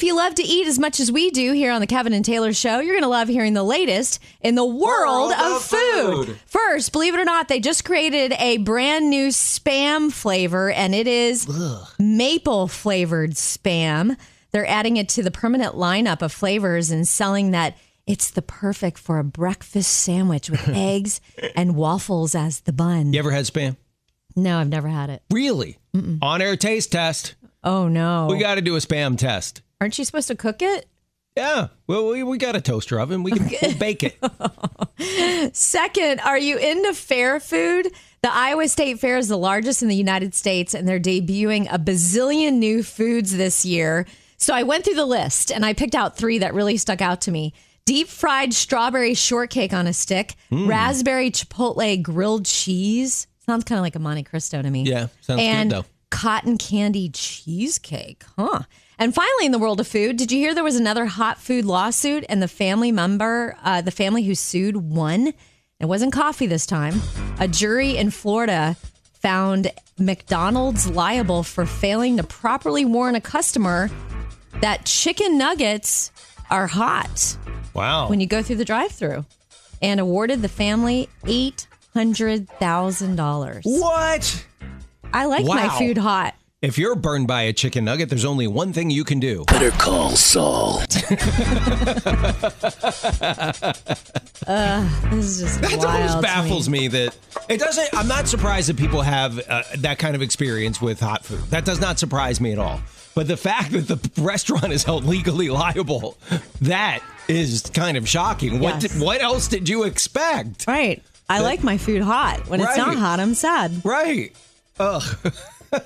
if you love to eat as much as we do here on the Kevin and Taylor Show, you're going to love hearing the latest in the world, World of, of food. food. First, believe it or not, they just created a brand new spam flavor, and it is maple flavored spam. They're adding it to the permanent lineup of flavors and selling that it's the perfect for a breakfast sandwich with eggs and waffles as the bun. You ever had spam? No, I've never had it. Really? On air taste test. Oh no. We got to do a spam test. Aren't you supposed to cook it? Yeah. Well, we, we got a toaster oven. We can bake it. Second, are you into fair food? The Iowa State Fair is the largest in the United States, and they're debuting a bazillion new foods this year. So I went through the list and I picked out three that really stuck out to me deep fried strawberry shortcake on a stick, hmm. raspberry chipotle grilled cheese. Sounds kind of like a Monte Cristo to me. Yeah, sounds good, and though. Cotton candy cheesecake, huh? And finally, in the world of food, did you hear there was another hot food lawsuit and the family member, uh, the family who sued, won? It wasn't coffee this time. A jury in Florida found McDonald's liable for failing to properly warn a customer that chicken nuggets are hot Wow. when you go through the drive-through, and awarded the family eight hundred thousand dollars. what? I like my food hot. If you're burned by a chicken nugget, there's only one thing you can do. Better call Saul. This is just That wild. always to baffles me. me. that it doesn't. I'm not surprised that people have uh, that kind of experience with hot food. That does not surprise me at all. But the fact that the restaurant is held legally liable, that is kind of shocking. What Yes. did, what else did you expect? Right. I like my food hot. When it's not hot, I'm sad. Right. Ugh.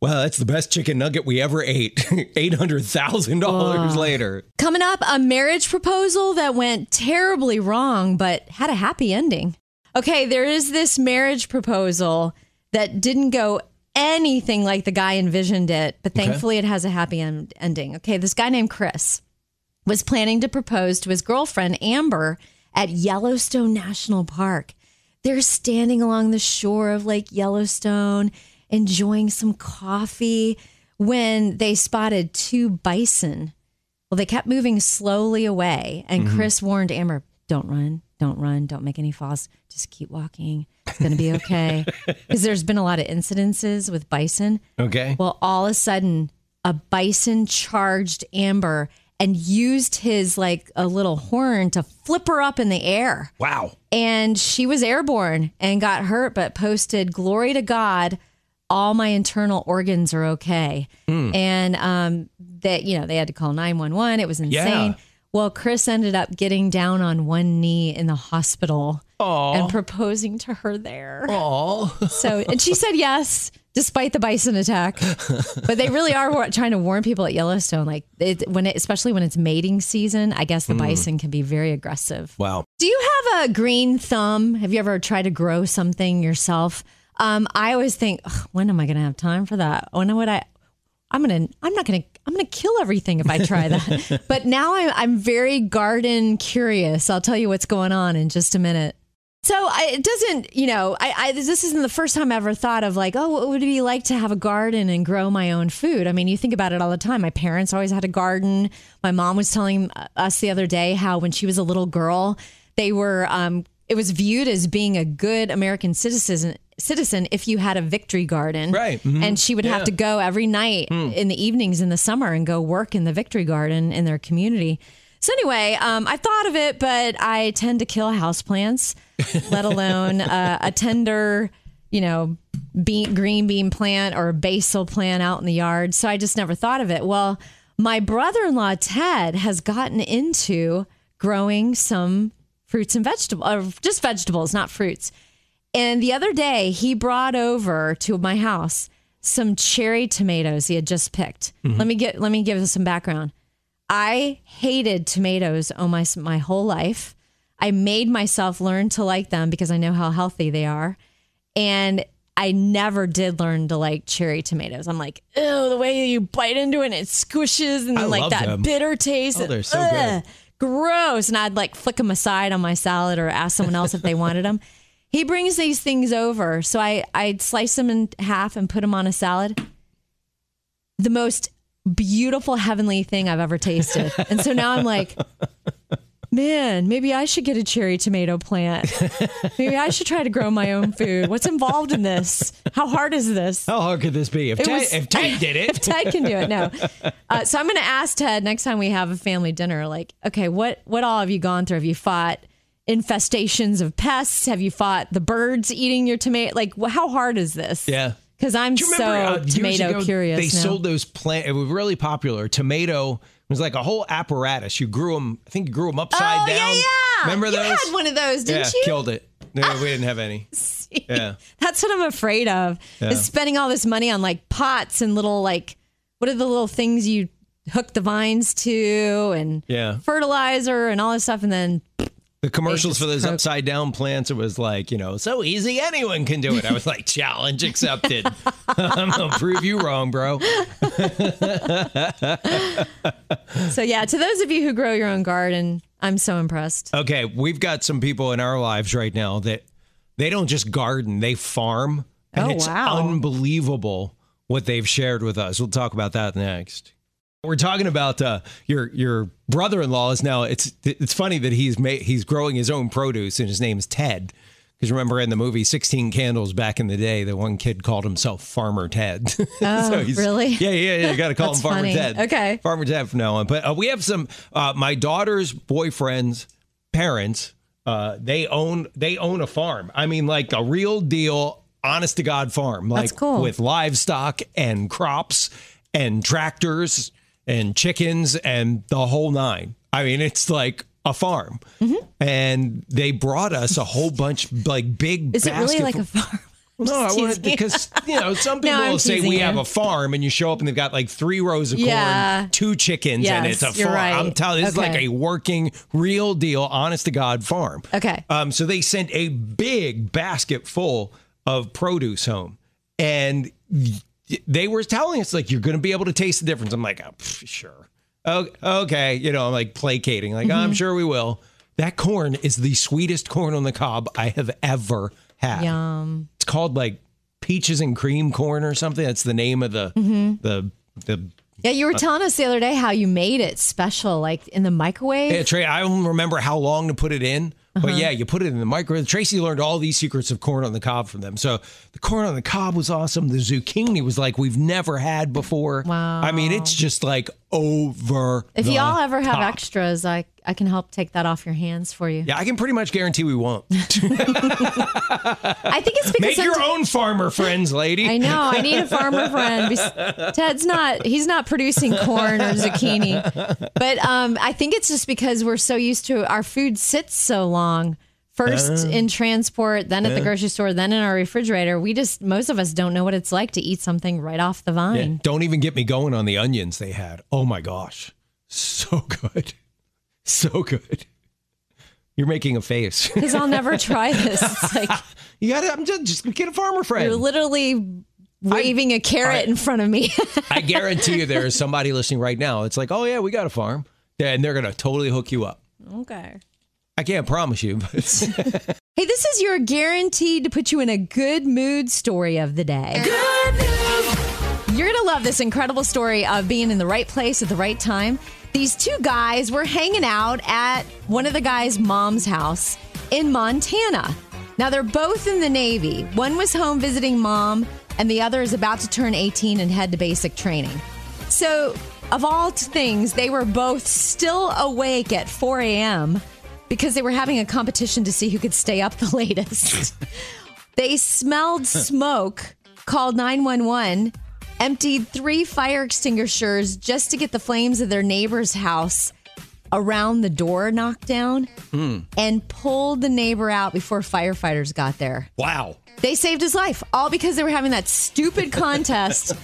well, that's the best chicken nugget we ever ate. Eight hundred thousand dollars later. Coming up, a marriage proposal that went terribly wrong, but had a happy ending. Okay, there is this marriage proposal that didn't go anything like the guy envisioned it, but thankfully it has a happy end- ending. Okay, this guy named Chris was planning to propose to his girlfriend, Amber, at Yellowstone National Park. They're standing along the shore of Lake Yellowstone, enjoying some coffee, when they spotted two bison. Well, they kept moving slowly away, and mm-hmm. Chris warned Amber, "Don't run, don't run, don't make any falls. Just keep walking. It's going to be okay." Because there's been a lot of incidences with bison. Okay. Well, all of a sudden, a bison charged Amber and used his like a little horn to flip her up in the air. Wow. And she was airborne and got hurt, but posted, Glory to God, all my internal organs are okay. And um, that, you know, they had to call 911. It was insane. Yeah. Well, Chris ended up getting down on one knee in the hospital and proposing to her there. Oh. So, and she said yes, despite the bison attack. But they really are trying to warn people at Yellowstone, like it, when, it, especially when it's mating season. I guess the bison can be very aggressive. Wow. Do you have a green thumb? Have you ever tried to grow something yourself? Um, I always think, when am I going to have time for that? When would I? I'm gonna. I'm not gonna. I'm gonna kill everything if I try that. but now I'm. I'm very garden curious. I'll tell you what's going on in just a minute. So I, it doesn't, you know, I, I this isn't the first time I ever thought of like, oh, what would it be like to have a garden and grow my own food? I mean, you think about it all the time. My parents always had a garden. My mom was telling us the other day how when she was a little girl, they were, um, it was viewed as being a good American citizen citizen if you had a victory garden. Right. Mhm. And she would have to go every night in the evenings in the summer and go work in the victory garden in their community. So anyway, um, I thought of it, but I tend to kill houseplants, let alone uh, a tender, you know, bean, green bean plant or a basil plant out in the yard. So I just never thought of it. Well, my brother-in-law Ted has gotten into growing some fruits and vegetables, or just vegetables, not fruits. And the other day, he brought over to my house some cherry tomatoes he had just picked. Let me get let me give you some background. I hated tomatoes oh my my whole life. I made myself learn to like them because I know how healthy they are. And I never did learn to like cherry tomatoes. I'm like, oh, the way you bite into it and it squishes and I like that them. bitter taste. Oh, they're so Ugh, good. Gross. And I'd like flick them aside on my salad or ask someone else if they wanted them. He brings these things over. So I, I'd slice them in half and put them on a salad. The most beautiful heavenly thing I've ever tasted. And so now I'm like, man, maybe I should get a cherry tomato plant. Maybe I should try to grow my own food. What's involved in this? How hard is this? How hard could this be? If, It Ted, was- if Ted did it, if Ted can do it, no. Uh, so I'm going to ask Ted next time we have a family dinner, like, okay, what what all have you gone through? Have you fought infestations of pests? Have you fought the birds eating your tomato? Like, how hard is this? yeah. Because I'm you so uh, tomato ago, curious They now. sold those plant. It was really popular. Tomato was like a whole apparatus. You grew them. I think you grew them upside oh down. yeah, yeah. Remember you those? had one of those, yeah, didn't you? killed it. No, we didn't have any. Yeah. That's what I'm afraid of. Yeah. Is spending all this money on like pots and little like what are the little things you hook the vines to and Yeah. fertilizer and all this stuff, and then The commercials for those upside down plants, it was like, you know, so easy, anyone can do it. I was like, challenge accepted. I'm going to prove you wrong, bro. so yeah. To those of you who grow your own garden, I'm so impressed. Okay, we've got some people in our lives right now that they don't just garden, they farm. And Oh, it's wow. unbelievable what they've shared with us. We'll talk about that next. We're talking about uh, your your brother-in-law is now. It's it's funny that he's made he's growing his own produce and his name's Ted. Because remember in the movie Sixteen Candles back in the day, the one kid called himself Farmer Ted. Oh, really? Yeah, yeah, yeah. You got to call him Farmer funny. Ted. Okay. Farmer Ted from now on. But uh, we have some. Uh, my daughter's boyfriend's parents. Uh, they own they own a farm. I mean, like a real deal, honest to god farm. Like That's cool. with livestock and crops and tractors and chickens and the whole nine. I mean, it's like a farm. Mm-hmm. And they brought us a whole bunch, like big. Is it really like a farm? no, I wanted because you know some people I'm will say we you. have a farm, and you show up and they've got like three rows of Yeah. corn, two chickens, and it's a farm. right. I'm telling you, this is like a working, real deal, honest to god farm. Okay. Um, so they sent a big basket full of produce home, and they were telling us like you're going to be able to taste the difference. I'm like, oh, pff, sure, oh, okay, you know, I'm like placating, like Mm-hmm. I'm sure we will. That corn is the sweetest corn on the cob I have ever had. Yum. It's called like peaches and cream corn or something. That's the name of the Mm-hmm. the the. Yeah, you were telling us the other day how you made it special, like in the microwave. Yeah, Trey, I don't remember how long to put it in, Uh-huh. but yeah, you put it in the microwave. Tracy learned all these secrets of corn on the cob from them. So the corn on the cob was awesome. The zucchini was like we've never had before. Wow. I mean, it's just like over. if y'all ever have extras, I I can help take that off your hands for you. Yeah, I can pretty much guarantee we won't. I think it's because Make your own farmer friends, lady. I know. I need a farmer friend. Ted's not. He's not producing corn or zucchini, but um, I think it's just because we're so used to our food sits so long. First Uh-huh. in transport, then at the grocery store, then in our refrigerator. We just most of us don't know what it's like to eat something right off the Yeah, vine. don't even get me going on the onions they had. Oh my gosh. So good. So good. You're making a face. Because I'll never try this. It's like you got to I'm just, just get a farmer friend. you're literally waving a carrot in front of me. I guarantee you there is somebody listening right now. It's like, "Oh yeah, we got a farm." And they're going to totally hook you up. okay. I can't promise you, but Hey, this is your guaranteed to put you in a good mood story of the day. Good mood. You're going to love this incredible story of being in the right place at the right time. These two guys were hanging out at one of the guys' mom's house in Montana. Now, they're both in the Navy. One was home visiting mom, and the other is about to turn 18 and head to basic training. So, of all things, they were both still awake at 4 a.m. because they were having a competition to see who could stay up the latest. they smelled smoke, called 911, emptied three fire extinguishers just to get the flames of their neighbor's house around the door knocked down hmm. and pulled the neighbor out before firefighters got there. wow. They saved his life, all because they were having that stupid contest.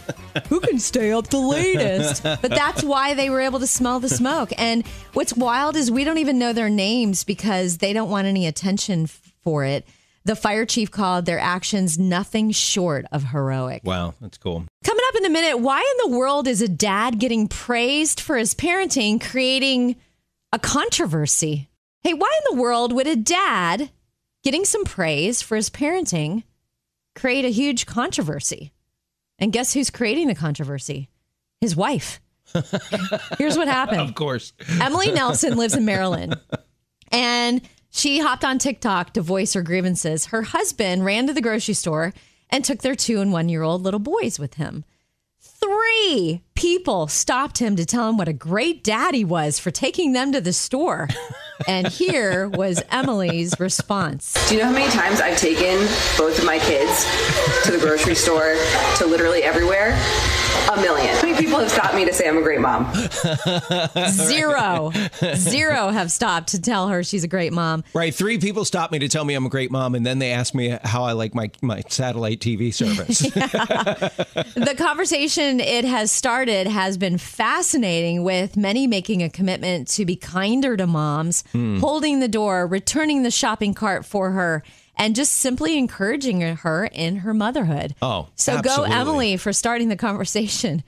Who can stay up the latest? But that's why they were able to smell the smoke. And what's wild is we don't even know their names because they don't want any attention for it. The fire chief called their actions nothing short of heroic. Wow, that's cool. Coming up in a minute, why in the world is a dad getting praised for his parenting creating a controversy? Hey, why in the world would a dad getting some praise for his parenting create a huge controversy? And guess who's creating the controversy? His wife. Here's what happened. Of course. Emily Nelson lives in Maryland. And she hopped on TikTok to voice her grievances. Her husband ran to the grocery store and took their two and one year old little boys with him. Three people stopped him to tell him what a great dad he was for taking them to the store. And here was Emily's response. Do you know how many times I've taken both of my kids to the grocery store, to literally everywhere? A million. How many people have stopped me to say I'm a great mom? Zero. Zero have stopped to tell her she's a great mom. Right. Three people stopped me to tell me I'm a great mom, and then they asked me how I like my, my satellite TV service. The conversation it has started has been fascinating, with many making a commitment to be kinder to moms, hmm. holding the door, returning the shopping cart for her. And just simply encouraging her in her motherhood. Oh, so absolutely. go, Emily, for starting the conversation.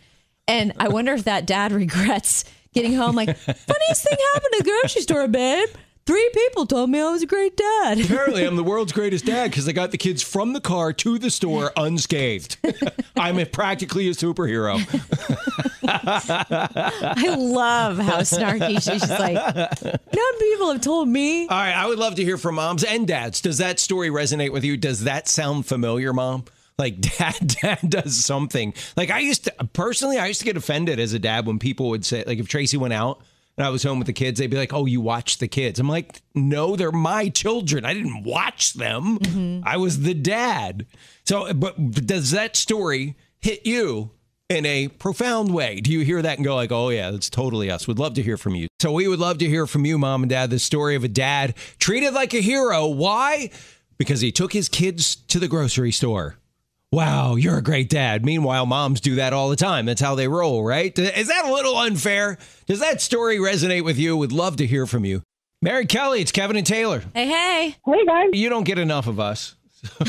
And I wonder if that dad regrets getting home like, funniest thing happened at the grocery store, babe. Three people told me I was a great dad. Apparently, I'm the world's greatest dad because I got the kids from the car to the store unscathed. I'm a, practically a superhero. I love how snarky she's just like, none people have told me. All right, I would love to hear from moms and dads. Does that story resonate with you? Does that sound familiar, mom? Like dad, dad does something. Like I used to personally, I used to get offended as a dad when people would say, like if Tracy went out and I was home with the kids, they'd be like, "Oh, you watch the kids." I'm like, "No, they're my children. I didn't watch them. Mm-hmm. I was the dad." So, but does that story hit you? In a profound way. Do you hear that and go like, oh yeah, that's totally us. We'd love to hear from you. So we would love to hear from you, mom and dad, the story of a dad treated like a hero. Why? Because he took his kids to the grocery store. Wow, you're a great dad. Meanwhile, moms do that all the time. That's how they roll, right? Is that a little unfair? Does that story resonate with you? Would love to hear from you. Mary Kelly, it's Kevin and Taylor. Hey, hey. Hey guys, You don't get enough of us.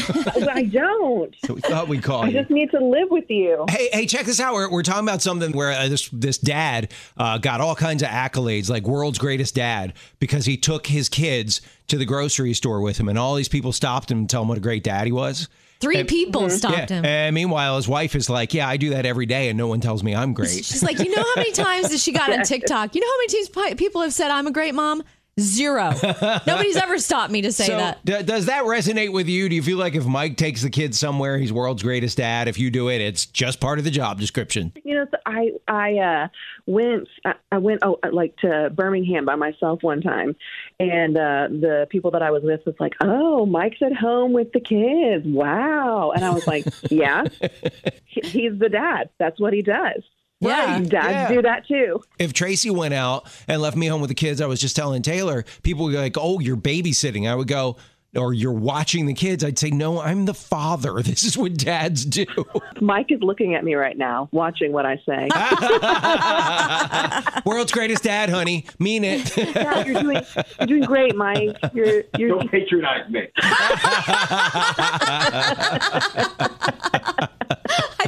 I don't. So we thought we'd call I you. just need to live with you. Hey, hey, check this out. We're, we're talking about something where uh, this this dad uh, got all kinds of accolades, like world's greatest dad, because he took his kids to the grocery store with him, and all these people stopped him and tell him what a great dad he was. Three people mm-hmm. stopped him. And meanwhile, his wife is like, "Yeah, I do that every day, and no one tells me I'm great." She's like, you know how many times that she got on TikTok? You know how many times people have said I'm a great mom? Zero. Nobody's ever stopped me to say so, that. d- does that resonate with you? Do you feel like if Mike takes the kids somewhere, he's world's greatest dad? If you do it, it's just part of the job description. You know, so I I uh, went I, I went oh like to Birmingham by myself one time, and uh, the people that I was with was like, "Oh, Mike's at home with the kids. Wow!" And I was like, "Yeah, He- he's the dad. That's what he does. Yeah. Dads yeah. do that too." If Tracy went out and left me home with the kids, I was just telling Taylor, people would be like, "Oh, you're babysitting." I would go, "Or you're watching the kids." I'd say, "No, I'm the father. This is what dads do." Mike is looking at me right now, watching what I say. World's greatest dad, honey. Mean it. yeah, you're doing you're doing great, Mike. You're you're Don't patronize me.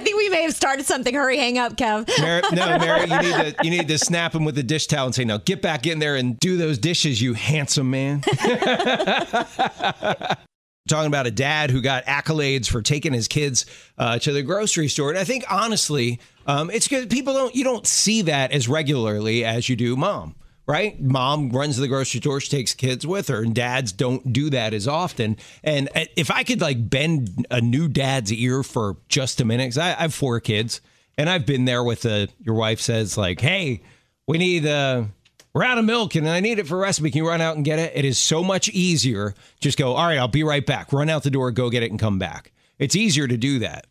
I think we may have started something. Hurry, hang up, Kev. Mary, no, Mary, you need to you need to snap him with the dish towel and say, "No, get back in there and do those dishes, you handsome man." Talking about a dad who got accolades for taking his kids uh, to the grocery store, and I think honestly, um, it's good. People don't you don't see that as regularly as you do mom. Right, mom runs to the grocery store. She takes kids with her, and dads don't do that as often. And if I could like bend a new dad's ear for just a minute, because I, I have four kids, and I've been there with the your wife says like, "Hey, we need uh we're out of milk and I need it for recipe. Can you run out and get it?" It is so much easier. Just go, "All right, I'll be right back." Run out the door, go get it and come back. It's easier to do that.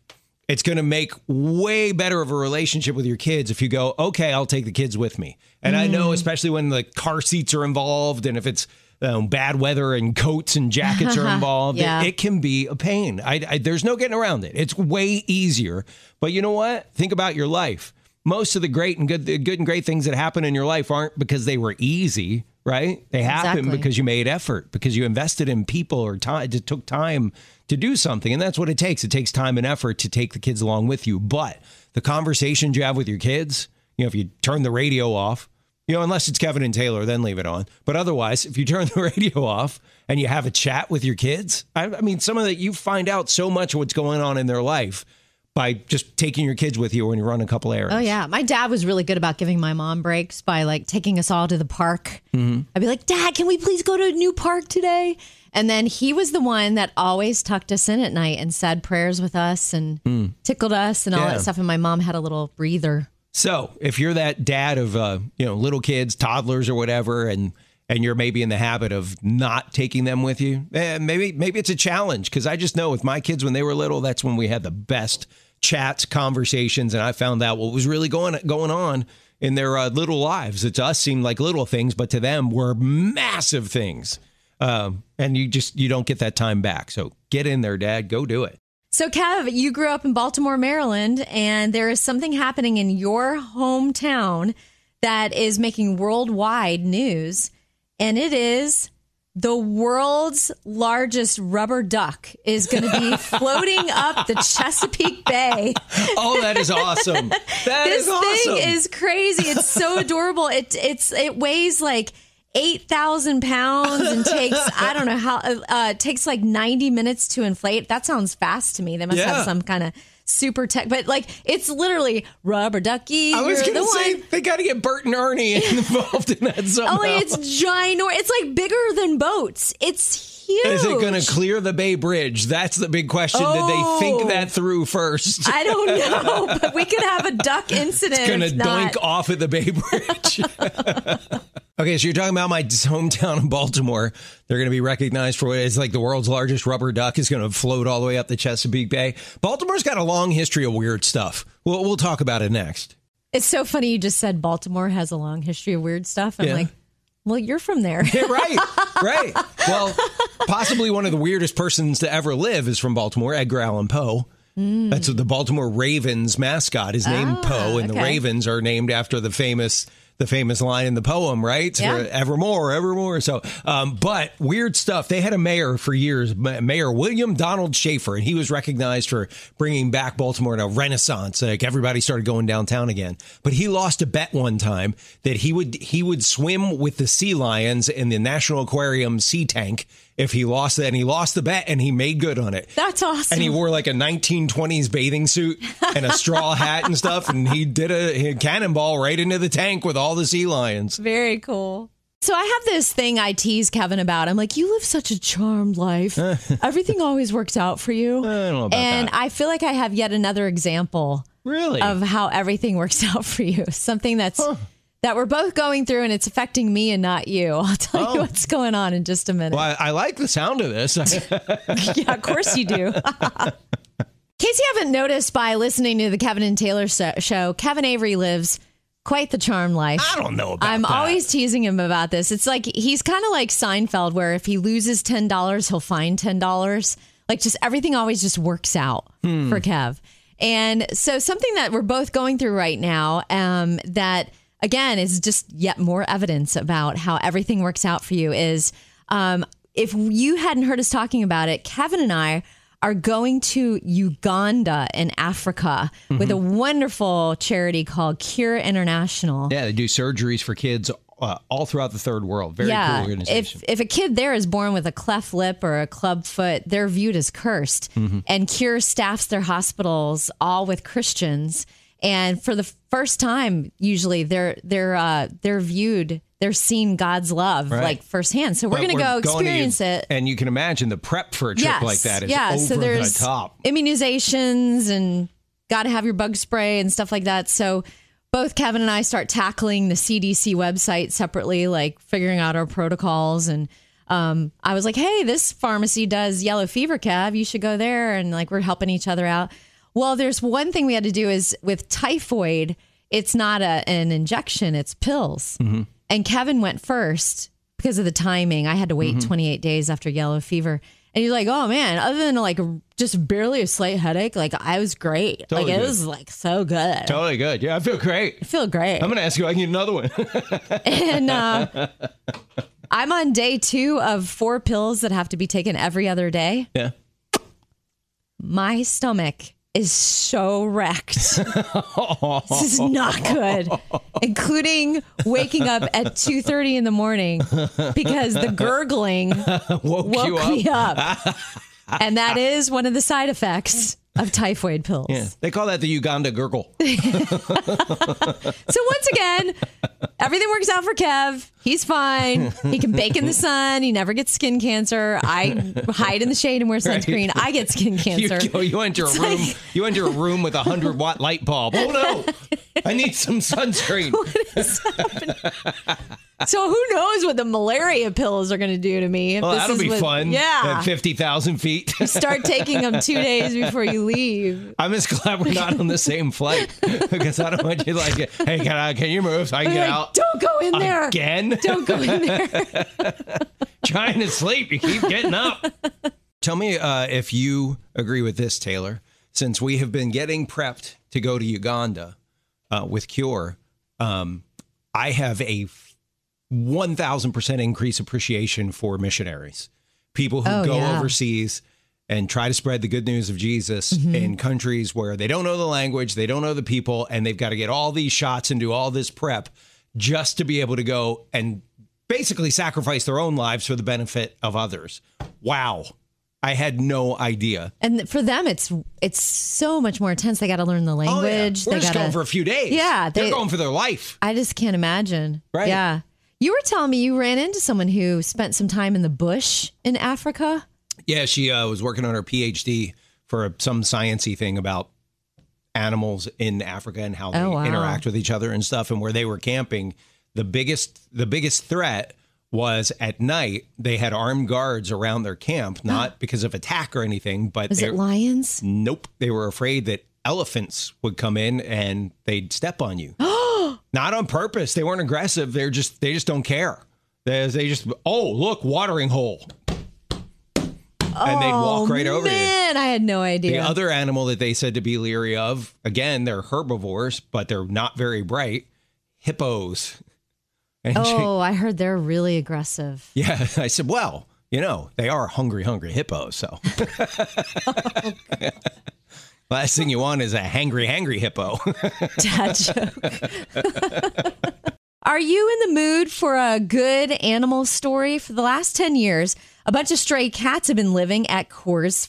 It's going to make way better of a relationship with your kids if you go, "Okay, I'll take the kids with me." And I know especially when the car seats are involved and if it's um, bad weather and coats and jackets are involved, it- Yeah. it, can be a pain. I, I, there's no getting around it. It's way easier. But you know what? Think about your life. Most of the great and good, the good and great things that happen in your life aren't because they were easy, right? They happen Exactly. because you made effort, because you invested in people or time. It took time to do something, and that's what it takes. It takes time and effort to take the kids along with you. But the conversations you have with your kids, you know, if you turn the radio off, you know, unless it's Kevin and Taylor, then leave it on. But otherwise, if you turn the radio off and you have a chat with your kids, I, I mean, some of that you find out so much what's going on in their life by just taking your kids with you when you run a couple errands. Oh yeah, my dad was really good about giving my mom breaks by like taking us all to the park. Mm-hmm. I'd be like, "Dad, can we please go to a new park today?" And then he was the one that always tucked us in at night and said prayers with us and tickled us and all. Yeah. that stuff. And my mom had a little breather. So if you're that dad of uh, you know little kids, toddlers, or whatever, and and you're maybe in the habit of not taking them with you, eh, maybe maybe it's a challenge because I just know with my kids when they were little, that's when we had the best chats, conversations, and I found out what was really going going on in their uh, little lives. It to us seemed like little things, but to them were massive things. Um, and you just you don't get that time back. So get in there, Dad. Go do it. So, Kev, you grew up in Baltimore, Maryland, and there is something happening in your hometown that is making worldwide news, and it is the world's largest rubber duck is going to be floating up the Chesapeake Bay. Oh, that is awesome. That this is awesome. thing is crazy. It's so adorable. It it's it weighs like. 8,000 pounds and takes, I don't know how, uh, it takes like 90 minutes to inflate. That sounds fast to me. They must Yeah. have some kind of super tech, but like it's literally rubber ducky. I was to the say one. they got to get Bert and Ernie involved in that oh, somehow. Oh, it's ginormous. It's like bigger than boats. It's huge. Is it going to clear the Bay Bridge? That's the big question. Did they Oh. think that through first? I don't know, but we could have a duck incident. It's going to doink off at the Bay Bridge. okay, so you're talking about my hometown of Baltimore. They're going to be recognized for what is like the world's largest rubber duck is going to float all the way up the Chesapeake Bay. Baltimore's got a long history of weird stuff. We'll, we'll talk about it next. It's so funny you just said Baltimore has a long history of weird stuff. I'm Yeah. like, well, you're from there. Yeah, right, right. Well, possibly one of the weirdest persons to ever live is from Baltimore, Edgar Allan Poe. That's what the Baltimore Ravens mascot is named Ah, Poe, and the. Ravens are named after the famous the famous line in the poem, right? Yeah. Evermore, evermore. So, um, but weird stuff. They had a mayor for years, Mayor William Donald Schaefer, and he was recognized for bringing back Baltimore to a renaissance. Like everybody started going downtown again. But he lost a bet one time that he would he would swim with the sea lions in the National Aquarium sea tank if he lost that. And he lost the bet, and he made good on it. That's awesome. And he wore like a 1920s bathing suit and a straw hat and stuff. And he did a, a cannonball right into the tank with all the sea lions. Very cool. So I have this thing I tease Kevin about. I'm like, you live such a charmed life. Everything always works out for you. I don't know about and that. I feel like I have yet another example Really? of how everything works out for you. Something that's that we're both going through and it's affecting me and not you. I'll tell you Oh. what's going on in just a minute. well, I, I like the sound of this. yeah, of course you do. In case you haven't noticed by listening to the Kevin and Taylor show, Kevin Avery lives quite the charmed life. I don't know about that. I'm that. always teasing him about this. It's like he's kind of like Seinfeld, where if he loses ten dollars, he'll find ten dollars. Like just everything always just works out Hmm. for Kev. And so something that we're both going through right now, um, that again is just yet more evidence about how everything works out for you is um, if you hadn't heard us talking about it, Kevin and I are going to Uganda in Africa with a Mm-hmm. wonderful charity called Cure International. yeah, they do surgeries for kids uh, all throughout the third world. Very cool organization. If if a kid there is born with a cleft lip or a club foot, they're viewed as cursed. Mm-hmm. And Cure staffs their hospitals all with Christians. And for the first time, usually they're they're uh, they're viewed, they're seen God's love Right. like firsthand. So we're But going to go going to experience U- it. And you can imagine the prep for a trip Yes, like that is yeah. over so there's the top. immunizations and got to have your bug spray and stuff like that. So both Kevin and I start tackling the CDC website separately, like figuring out our protocols. And um, I was like, hey, this pharmacy does yellow fever, Kev. You should go there. And like we're helping each other out. Well, there's one thing we had to do is with typhoid, it's not a, an injection, it's pills. And Kevin went first because of the timing. I had to wait 28 days after yellow fever. And you're like, oh man, other than like just barely a slight headache, like I was great. Totally like it good. was like so good. Totally good. Yeah, I feel great. I feel great. I'm going to ask you, I need another one. and uh, I'm on day two of four pills that have to be taken every other day. yeah. My stomach is so wrecked. this is not good, including waking up at 2:30 in the morning because the gurgling Woke, you woke up. me up. and that is one of the side effects of typhoid pills. Yeah, they call that the Uganda gurgle. So once again, everything works out for Kev. He's fine. He can bake in the sun. He never gets skin cancer. I hide in the shade and wear sunscreen. I get skin cancer. go, you enter a room. like- you enter a room with a hundred watt light bulb. Oh no! I need some sunscreen. So who knows what the malaria pills are going to do to me? If Well, this that'll is be what- fun. Yeah. At fifty thousand feet. Start taking them two days before you leave. I'm just glad we're not on the same flight because I don't want you to, like, hey, can I? Can you move so I can get Like, out Don't go in there. again? Don't go in there. Trying to sleep, you keep getting up. Tell me uh, if you agree with this, Taylor. Since we have been getting prepped to go to Uganda uh, with Cure, um, I have a 1000% increase appreciation for missionaries, people who Oh, go yeah. overseas and try to spread the good news of Jesus Mm-hmm. in countries where they don't know the language, they don't know the people, and they've got to get all these shots and do all this prep just to be able to go and basically sacrifice their own lives for the benefit of others. Wow. I had no idea. And for them, it's it's so much more intense. They got to learn the Oh, yeah. language. We're they just gotta, going for a few days. Yeah, They're going for their life. I just can't imagine. Right. Yeah. You were telling me you ran into someone who spent some time in the bush in Africa. Yeah, she uh, was working on her PhD for some sciency thing about animals in Africa and how they Oh, wow. interact with each other and stuff. And where they were camping, the biggest the biggest threat was at night. They had armed guards around their camp, not because of attack or anything, but Was they, it lions? nope, they were afraid that elephants would come in and they'd step on you. not on purpose. They weren't aggressive. They're just they just don't care. They, they just oh look watering hole. And they'd oh, walk right over you. Oh, Man, I had no idea. The other animal that they said to be leery of, again, they're herbivores, but they're not very bright. Hippos. And she- oh, I heard they're really aggressive. yeah, I said, well, you know, they are hungry, hungry hippos. So, oh, last thing you want is a hangry, hangry hippo. Dad joke. Are you in the mood for a good animal story? For the last 10 years, a bunch of stray cats have been living at Coors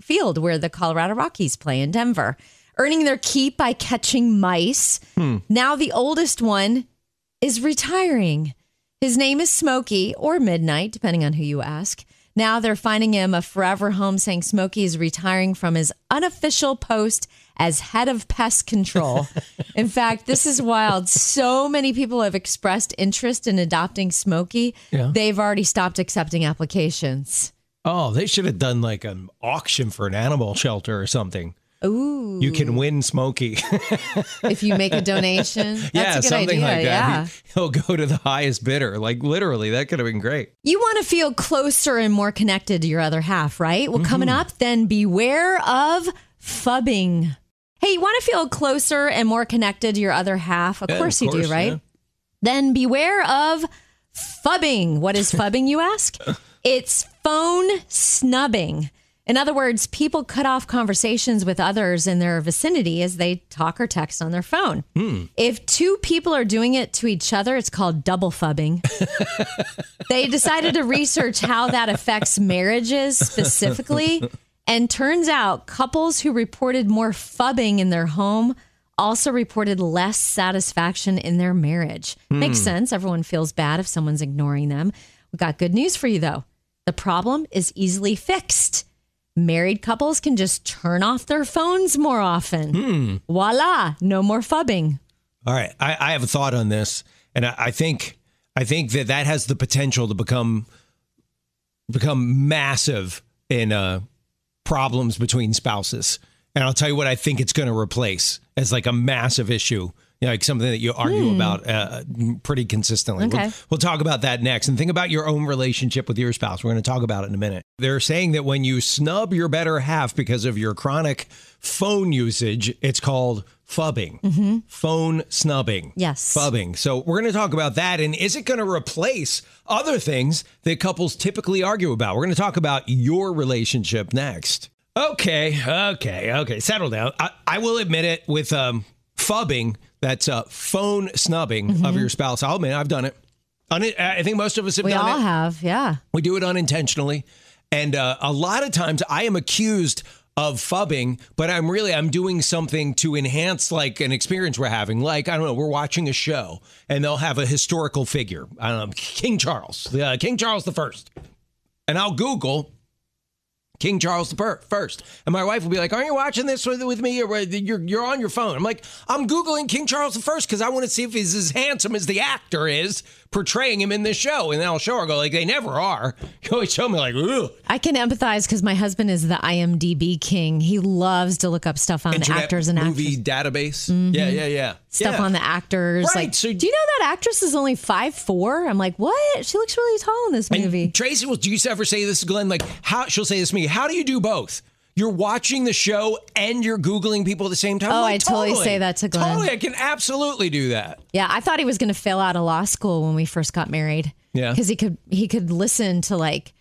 Field, where the Colorado Rockies play in Denver, earning their keep by catching mice. Hmm. Now, the oldest one is retiring. His name is Smokey or Midnight, depending on who you ask. Now they're finding him a forever home, saying Smokey is retiring from his unofficial post as head of pest control. in fact, this is wild. So many people have expressed interest in adopting Smokey. Yeah. They've already stopped accepting applications. oh, they should have done like an auction for an animal shelter or something. Ooh. You can win Smokey. if you make a donation. That's yeah, a good something idea. like Yeah. that. He- He'll go to the highest bidder. Like literally, that could have been great. You want to feel closer and more connected to your other half, right? Well, coming Mm-hmm. up, then beware of phubbing. Hey, you want to feel closer and more connected to your other half? Of Yeah, course of you do, right? yeah. Then beware of phubbing. What is phubbing, you ask? It's phone snubbing. In other words, people cut off conversations with others in their vicinity as they talk or text on their phone. Hmm. If two people are doing it to each other, it's called double phubbing. they decided to research how that affects marriages specifically. And turns out couples who reported more phubbing in their home also reported less satisfaction in their marriage. Makes hmm. sense. Everyone feels bad if someone's ignoring them. We got good news for you, though. The problem is easily fixed. Married couples can just turn off their phones more often. Hmm. Voila, no more phubbing. All right, I, I have a thought on this, and I, I think I think that that has the potential to become become massive in uh, problems between spouses. And I'll tell you what I think it's going to replace as like a massive issue, you know, like something that you argue about uh, pretty consistently. We'll, Okay. we'll talk about that next, and think about your own relationship with your spouse. We're going to talk about it in a minute. They're saying that when you snub your better half because of your chronic phone usage, it's called phubbing, phone snubbing. Yes. Phubbing. So we're going to talk about that. And is it going to replace other things that couples typically argue about? We're going to talk about your relationship next. Okay. Okay. Okay. Settle down. I, I will admit it with um, phubbing, that's uh, phone snubbing of your spouse. I'll admit I've done it. I think most of us have We done all have, yeah. We do it unintentionally. And uh, a lot of times I am accused of phubbing, but I'm really I'm doing something to enhance like an experience we're having. Like I don't know, we're watching a show and they'll have a historical figure. I don't know, King Charles, uh, King Charles the First, and I'll Google King Charles the First. And my wife will be like, "Aren't you watching this with, with me? Or you're you're on your phone?" I'm like, "I'm googling King Charles the First because I want to see if he's as handsome as the actor is portraying him in this show." And then I'll show her, go like, "They never are." You always show me like, "Ugh." I can empathize because my husband is the IMDb king. He loves to look up stuff on Internet actors and movie actresses. database. Mm-hmm. Yeah, yeah, yeah. Stuff yeah. on the actors. Right, Like, so- do you know that actress is only five four? I'm like, what? She looks really tall in this movie. Tracy will. Do you ever say this to Glenn? Like, how she'll say this to me? How do you do both? You're watching the show and you're googling people at the same time. Oh, like, I totally say that to Glenn. Totally, I can absolutely do that. Yeah, I thought he was going to fail out of law school when we first got married. Yeah. because he could he could listen to like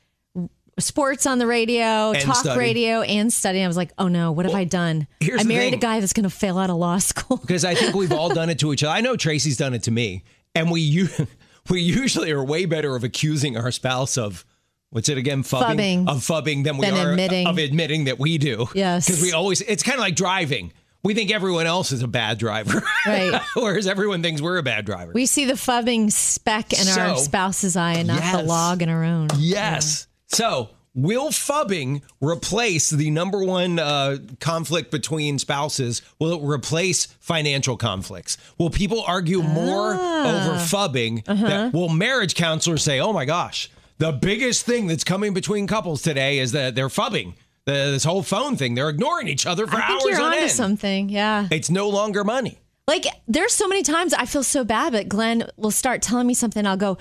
sports on the radio, And talk study. radio, and study. I was like, oh no, what have I done? here's I married a guy that's going to fail out of law school. because I think we've all done it to each other. I know Tracy's done it to me, and we we usually are way better of accusing our spouse of what's it again phubbing, Phubbing. of phubbing than we Than are admitting. of admitting that we do. Yes. because we always it's kind of like driving. We think everyone else is a bad driver, Right. Whereas everyone thinks we're a bad driver. We see the phubbing speck in our spouse's eye and not the log in our own. Yes. So, will phubbing replace the number one uh, conflict between spouses? Will it replace financial conflicts? Will people argue more over phubbing? That, will marriage counselors say, oh my gosh, the biggest thing that's coming between couples today is that they're phubbing? The, this whole phone thing, they're ignoring each other for I think hours you're on onto end. something. Yeah. It's no longer money. Like there's so many times I feel so bad, but Glenn will start telling me something. I'll go,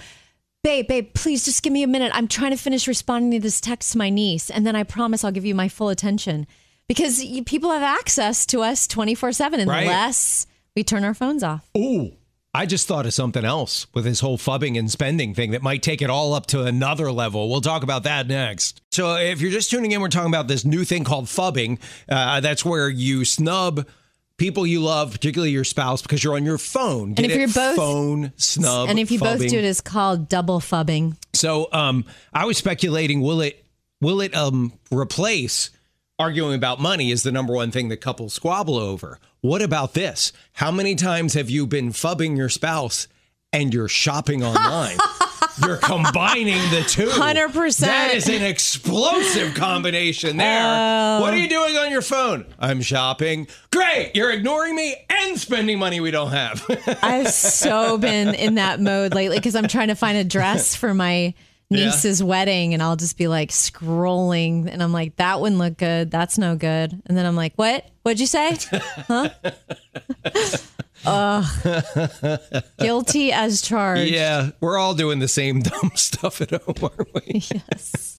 babe, babe, please just give me a minute. I'm trying to finish responding to this text to my niece, and then I promise I'll give you my full attention because you, people have access to us 24 seven Right. unless we turn our phones off. Ooh. I just thought of something else with this whole phubbing and spending thing that might take it all up to another level. We'll talk about that next. So, if you're just tuning in, we're talking about this new thing called phubbing. Uh, that's where you snub people you love, particularly your spouse, because you're on your phone. Get if you're both- phone snub, and if you both do it, it's called double phubbing. So um, I was speculating, will it will it um, replace arguing about money is the number one thing that couples squabble over? What about this? How many times have you been phubbing your spouse and you're shopping online? You're combining the two. 100%. That is an explosive combination there. What are you doing on your phone? I'm shopping. Great. You're ignoring me and spending money we don't have. I've so been in that mode lately because I'm trying to find a dress for my niece's wedding and I'll just be like scrolling and I'm like, that one look good. That's no good. And then I'm like, what? What'd you say? Huh? Ugh. Guilty as charged. yeah, we're all doing the same dumb stuff at home, aren't we? Yes.